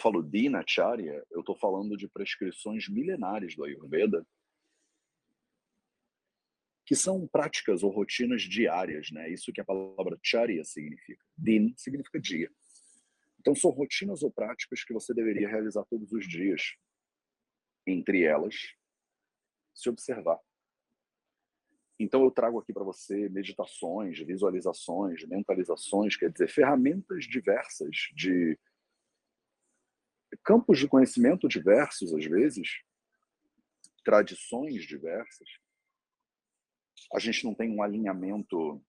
falo dinacharya, eu estou falando de prescrições milenares do Ayurveda, que são práticas ou rotinas diárias, né? Isso que a palavra charya significa. Din significa dia. Então são rotinas ou práticas que você deveria realizar todos os dias. Entre elas, se observar. Então eu trago aqui para você meditações, visualizações, mentalizações, quer dizer, ferramentas diversas de campos de conhecimento diversos às vezes, tradições diversas. A gente não tem um alinhamento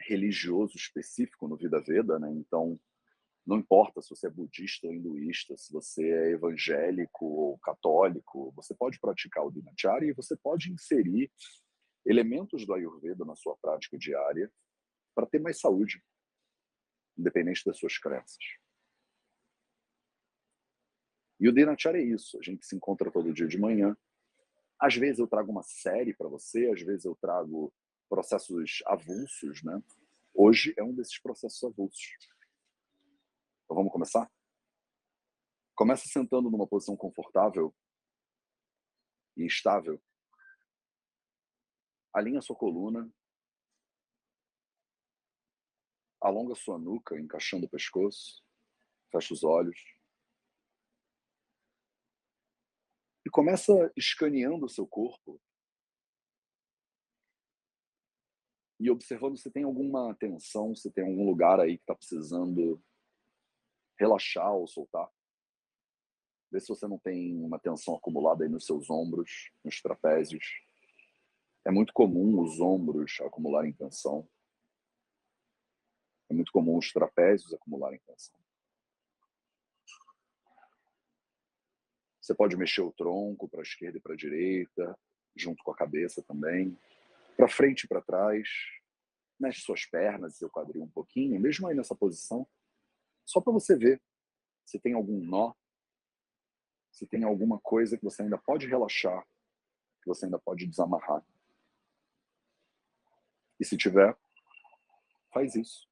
religioso específico no Vida Veda, né? Então, não importa se você é budista ou hinduísta, se você é evangélico ou católico, você pode praticar o Dinacharya e você pode inserir elementos do Ayurveda na sua prática diária para ter mais saúde, independente das suas crenças. E o Dinacharya é isso, a gente se encontra todo dia de manhã. Às vezes eu trago uma série para você, às vezes eu trago processos avulsos, né? Hoje é um desses processos avulsos. Então vamos começar? Começa sentando numa posição confortável e estável Alinha sua coluna. Alonga sua nuca, encaixando o pescoço. Fecha os olhos. E começa escaneando o seu corpo. E observando se tem alguma tensão, se tem algum lugar aí que está precisando relaxar ou soltar. Vê se você não tem uma tensão acumulada aí nos seus ombros, nos trapézios. É muito comum os ombros acumularem tensão. É muito comum os trapézios acumularem tensão. Você pode mexer o tronco para a esquerda e para a direita, junto com a cabeça também, para frente e para trás. Mexe suas pernas e seu quadril um pouquinho, mesmo aí nessa posição, só para você ver se tem algum nó, se tem alguma coisa que você ainda pode relaxar, que você ainda pode desamarrar. E se tiver, faz isso.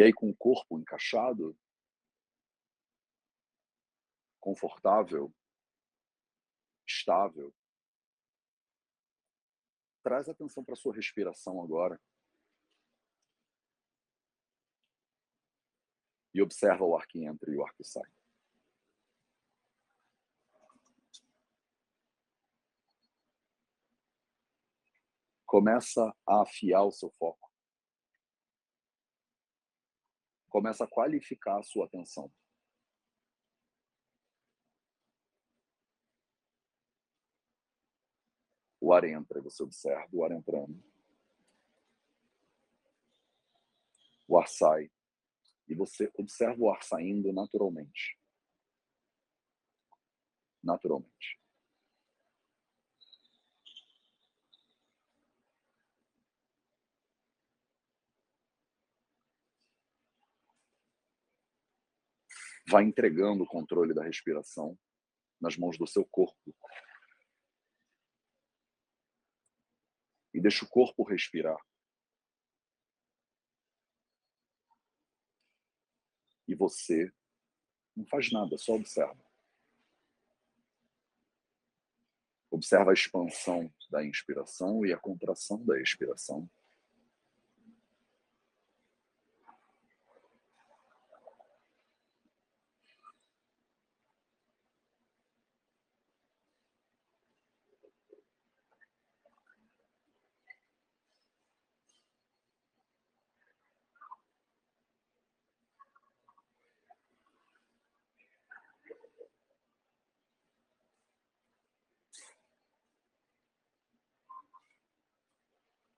E aí, com o corpo encaixado, confortável, estável, traz atenção para a sua respiração agora. e observa o ar que entra e o ar que sai. Começa a afiar o seu foco. Começa a qualificar a sua atenção. O ar entra, você observa o ar entrando. O ar sai, e você observa o ar saindo naturalmente. Naturalmente. Vai entregando o controle da respiração nas mãos do seu corpo. E deixa o corpo respirar. e você não faz nada, só observa. Observa a expansão da inspiração e a contração da expiração.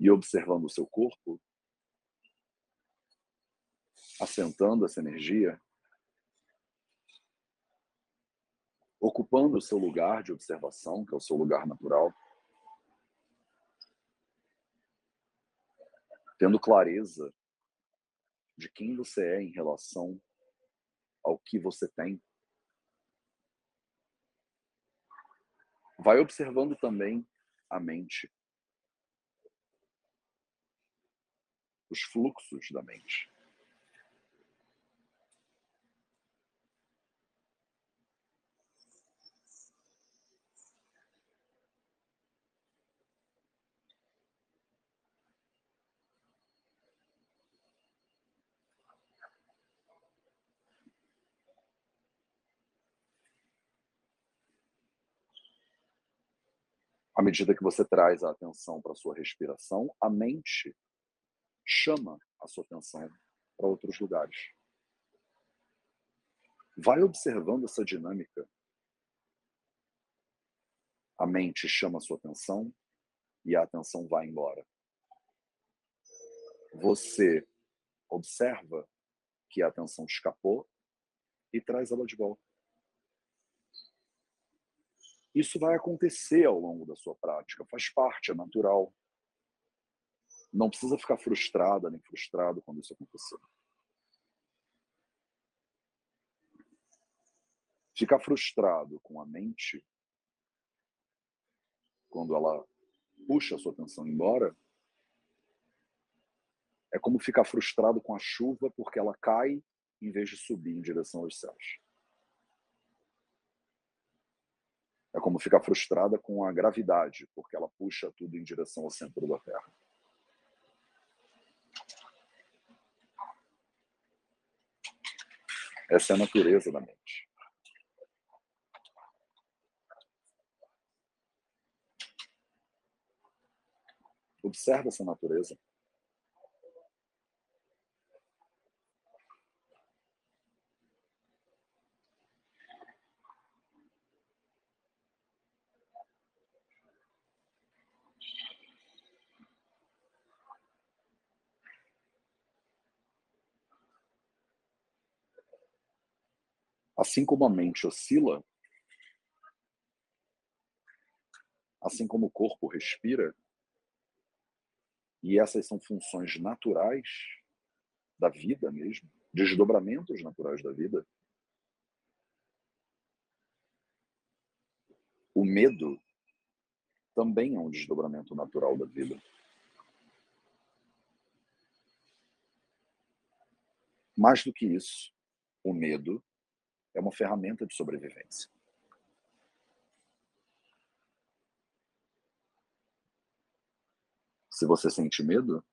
E observando o seu corpo, assentando essa energia, ocupando o seu lugar de observação, que é o seu lugar natural, tendo clareza de quem você é em relação ao que você tem, Vai observando também a mente, os fluxos da mente. À medida que você traz a atenção para a sua respiração, a mente chama a sua atenção para outros lugares. Vai observando essa dinâmica. A mente chama a sua atenção e a atenção vai embora. Você observa que a atenção escapou e traz ela de volta. Isso vai acontecer ao longo da sua prática, faz parte, é natural. Não precisa ficar frustrada nem frustrado quando isso acontecer. Ficar frustrado com a mente, quando ela puxa a sua atenção embora, é como ficar frustrado com a chuva porque ela cai em vez de subir em direção aos céus. É como ficar frustrada com a gravidade, porque ela puxa tudo em direção ao centro da Terra. Essa é a natureza da mente. Observe essa natureza. Assim como a mente oscila, assim como o corpo respira, e essas são funções naturais da vida mesmo, desdobramentos naturais da vida. O medo também é um desdobramento natural da vida. Mais do que isso, o medo é uma ferramenta de sobrevivência. Se você sente medo,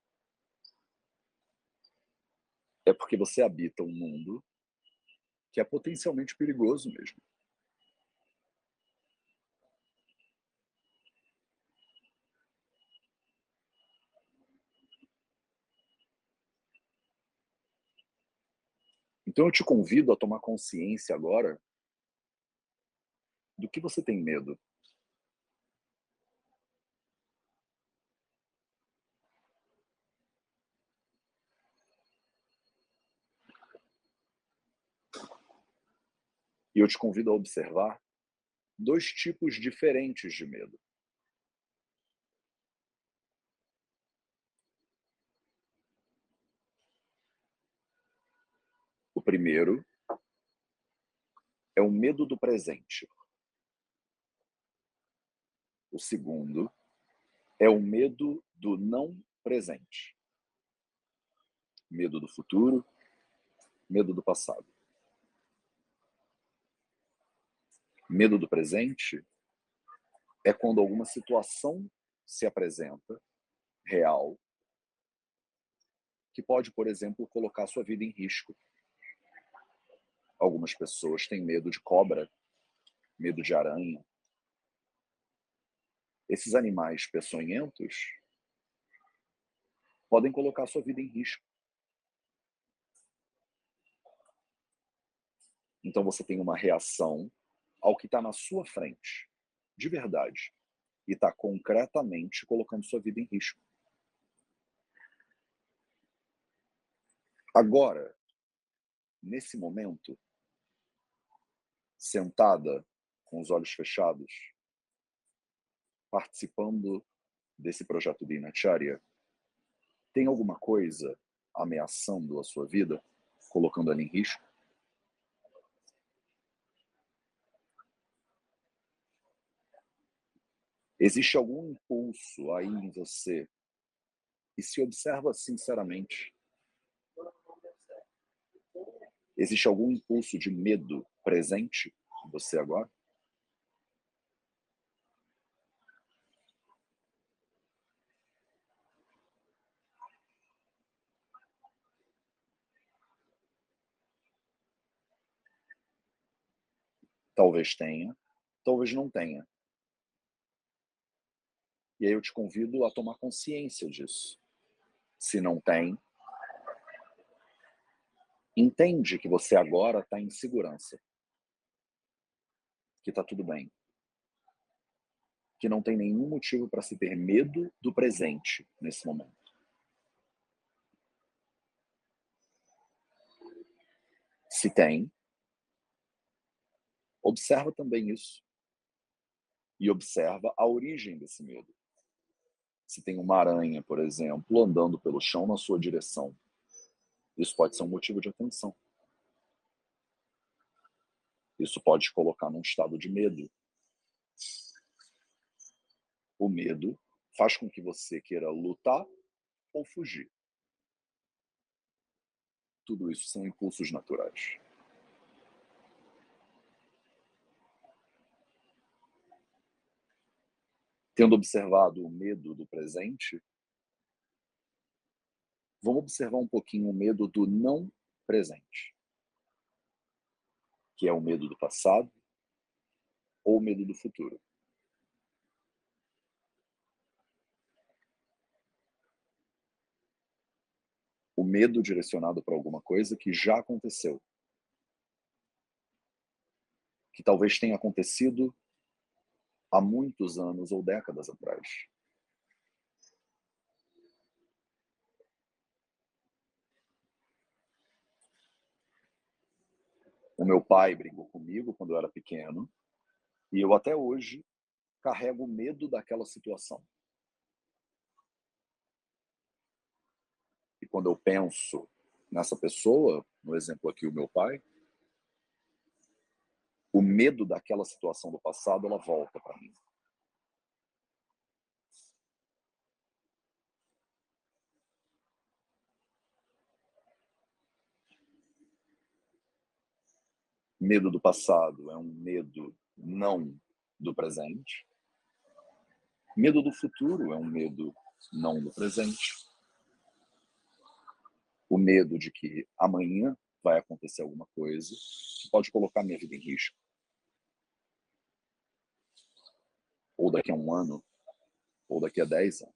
é porque você habita um mundo que é potencialmente perigoso mesmo. Então eu te convido a tomar consciência agora do que você tem medo. E eu te convido a observar dois tipos diferentes de medo. Primeiro é o medo do presente. O segundo é o medo do não presente. Medo do futuro, medo do passado. Medo do presente é quando alguma situação se apresenta real que pode, por exemplo, colocar sua vida em risco. Algumas pessoas têm medo de cobra, medo de aranha. Esses animais peçonhentos podem colocar sua vida em risco. Então você tem uma reação ao que está na sua frente, de verdade, e está concretamente colocando sua vida em risco. Agora, nesse momento, sentada com os olhos fechados, participando desse projeto de Inacharya, tem alguma coisa ameaçando a sua vida, colocando ela em risco? Existe algum impulso aí em você e se observa sinceramente. Existe algum impulso de medo presente em você agora? Talvez tenha, talvez não tenha. E aí eu te convido a tomar consciência disso. Se não tem, entende que você agora está em segurança. Que está tudo bem. Que não tem nenhum motivo para se ter medo do presente nesse momento. Se tem, Observa também isso. E observa a origem desse medo. Se tem uma aranha, por exemplo, andando pelo chão na sua direção, isso pode ser um motivo de atenção. Isso pode te colocar num estado de medo. O medo faz com que você queira lutar ou fugir. Tudo isso são impulsos naturais. tendo observado o medo do presente, vamos observar um pouquinho o medo do não presente, que é o medo do passado ou o medo do futuro. O medo direcionado para alguma coisa que já aconteceu. Que talvez tenha acontecido há muitos anos ou décadas atrás. O meu pai brigou comigo quando eu era pequeno e eu até hoje carrego medo daquela situação. E quando eu penso nessa pessoa, no exemplo aqui o meu pai, o medo daquela situação do passado, ela volta para mim. Medo do passado é um medo não do presente. Medo do futuro é um medo não do presente. O medo de que amanhã vai acontecer alguma coisa que pode colocar minha vida em risco. Ou daqui a um ano, ou daqui a dez anos.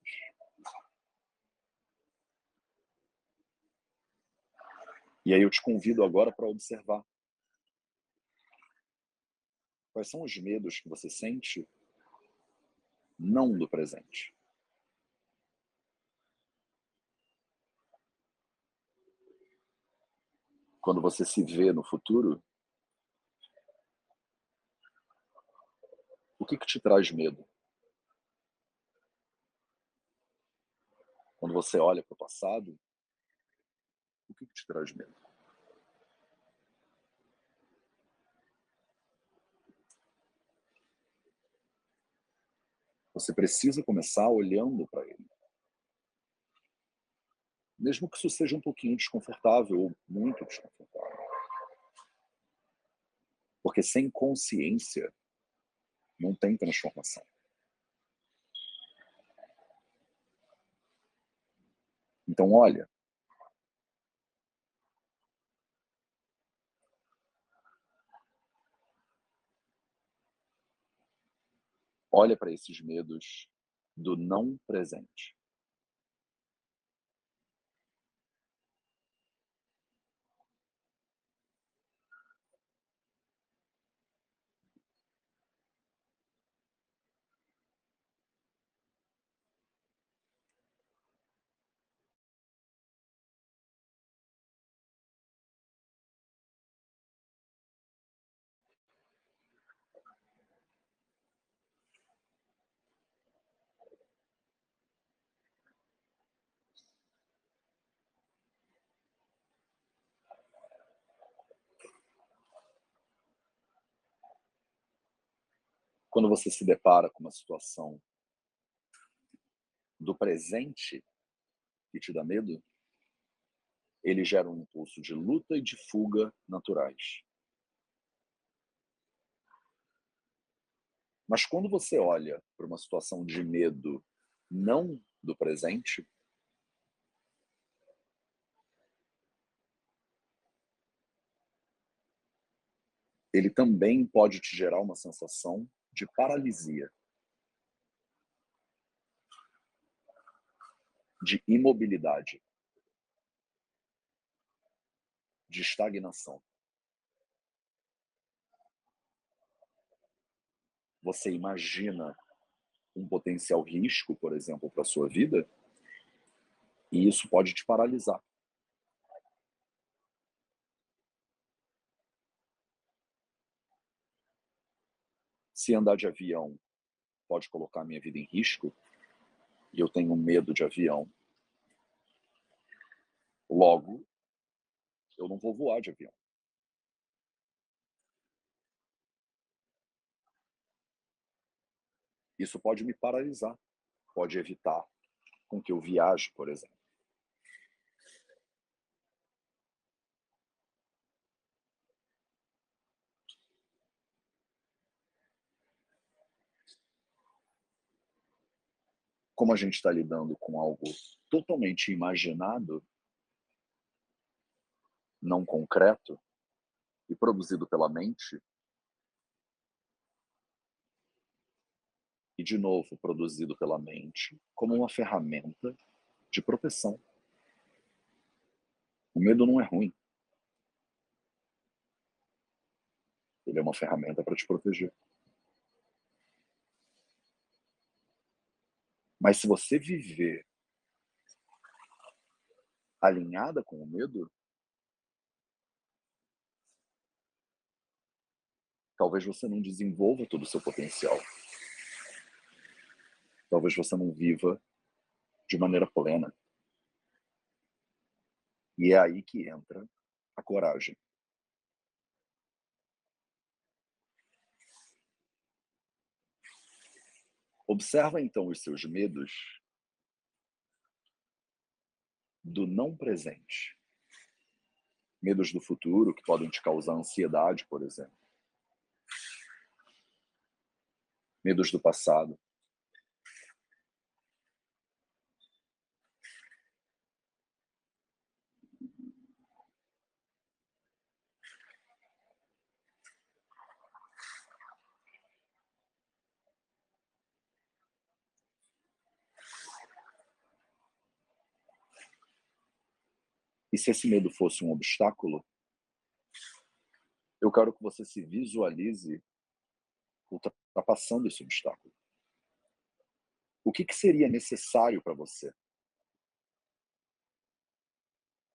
E aí eu te convido agora para observar. Quais são os medos que você sente não do presente? quando você se vê no futuro, o que, que te traz medo? Quando você olha para o passado, o que, que te traz medo? Você precisa começar olhando para ele mesmo que isso seja um pouquinho desconfortável ou muito desconfortável. Porque sem consciência não tem transformação. Então, olha. Olha para esses medos do não presente. Quando você se depara com uma situação do presente que te dá medo, ele gera um impulso de luta e de fuga naturais. Mas quando você olha para uma situação de medo não do presente, ele também pode te gerar uma sensação de paralisia, de imobilidade, de estagnação. Você imagina um potencial risco, por exemplo, para a sua vida, e isso pode te paralisar. Se andar de avião pode colocar minha vida em risco, e eu tenho medo de avião, logo, eu não vou voar de avião. Isso pode me paralisar, pode evitar com que eu viaje, por exemplo. Como a gente está lidando com algo totalmente imaginado, não concreto e produzido pela mente, e de novo produzido pela mente como uma ferramenta de proteção. O medo não é ruim. Ele é uma ferramenta para te proteger. Mas se você viver alinhada com o medo, talvez você não desenvolva todo o seu potencial talvez você não viva de maneira plena. E é aí que entra a coragem. Observa então os seus medos do não presente. Medos do futuro que podem te causar ansiedade, por exemplo. Medos do passado. E se esse medo fosse um obstáculo, eu quero que você se visualize ultrapassando esse obstáculo. O que, que seria necessário para você?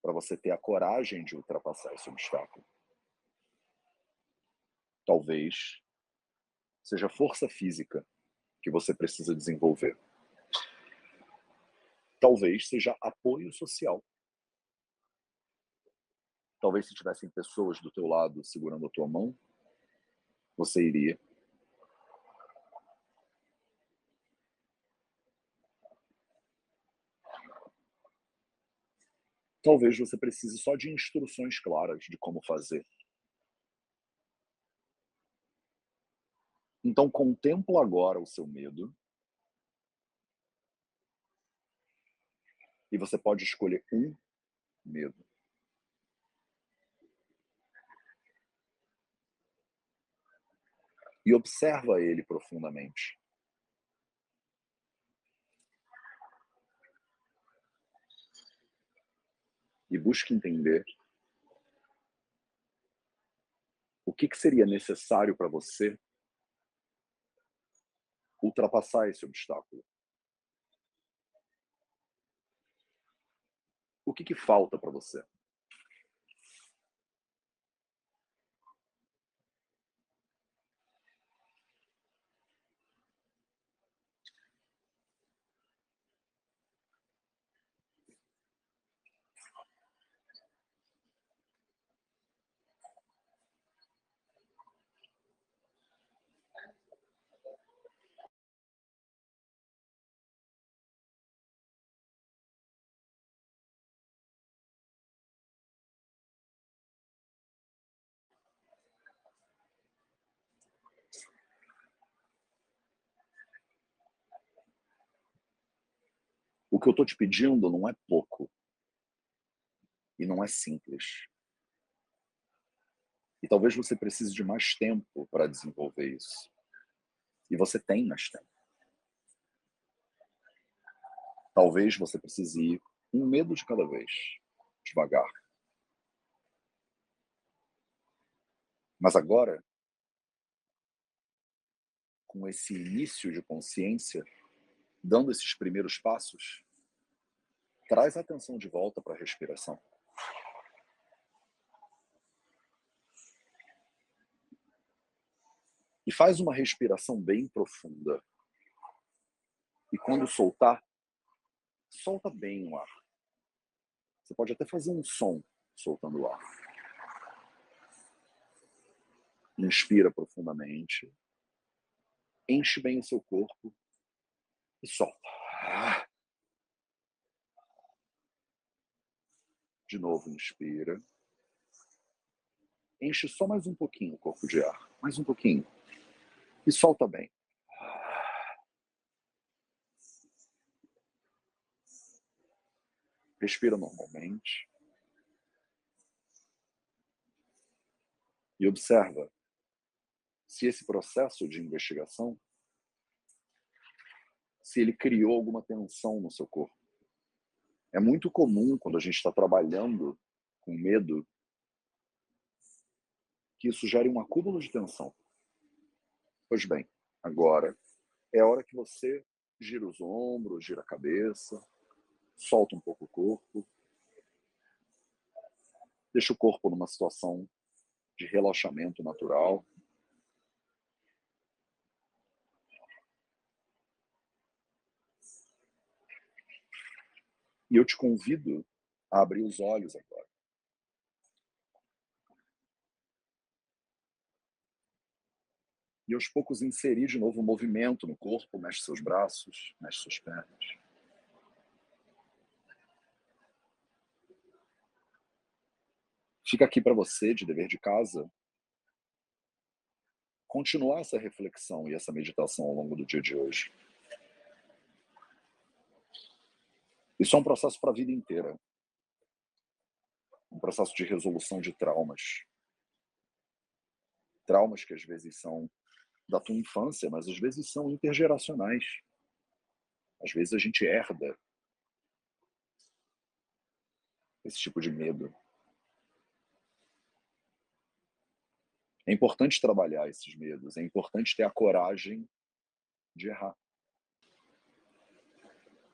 Para você ter a coragem de ultrapassar esse obstáculo? Talvez seja força física que você precisa desenvolver. Talvez seja apoio social Talvez se tivessem pessoas do teu lado segurando a tua mão, você iria. Talvez você precise só de instruções claras de como fazer. Então, contempla agora o seu medo. E você pode escolher um medo. E observa ele profundamente. E busque entender o que, que seria necessário para você ultrapassar esse obstáculo. O que, que falta para você? O que eu estou te pedindo não é pouco. E não é simples. E talvez você precise de mais tempo para desenvolver isso. E você tem mais tempo. Talvez você precise ir um medo de cada vez, devagar. Mas agora, com esse início de consciência, dando esses primeiros passos, traz a atenção de volta para a respiração. E faz uma respiração bem profunda. E quando soltar, solta bem o ar. Você pode até fazer um som soltando o ar. Inspira profundamente. Enche bem o seu corpo e solta. De novo, inspira. Enche só mais um pouquinho o corpo de ar. Mais um pouquinho. E solta bem. Respira normalmente. E observa se esse processo de investigação, se ele criou alguma tensão no seu corpo. É muito comum quando a gente está trabalhando com medo que isso gere um acúmulo de tensão. Pois bem, agora é a hora que você gira os ombros, gira a cabeça, solta um pouco o corpo, deixa o corpo numa situação de relaxamento natural. E eu te convido a abrir os olhos agora. E aos poucos inserir de novo o movimento no corpo, mexe seus braços, mexe suas pernas. Fica aqui para você, de dever de casa, continuar essa reflexão e essa meditação ao longo do dia de hoje. Isso é um processo para a vida inteira. Um processo de resolução de traumas. Traumas que às vezes são da tua infância, mas às vezes são intergeracionais. Às vezes a gente herda esse tipo de medo. É importante trabalhar esses medos, é importante ter a coragem de errar.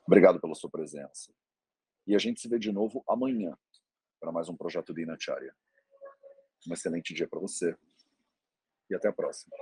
Obrigado pela sua presença. E a gente se vê de novo amanhã para mais um projeto Dinacharya. Um excelente dia para você e até a próxima.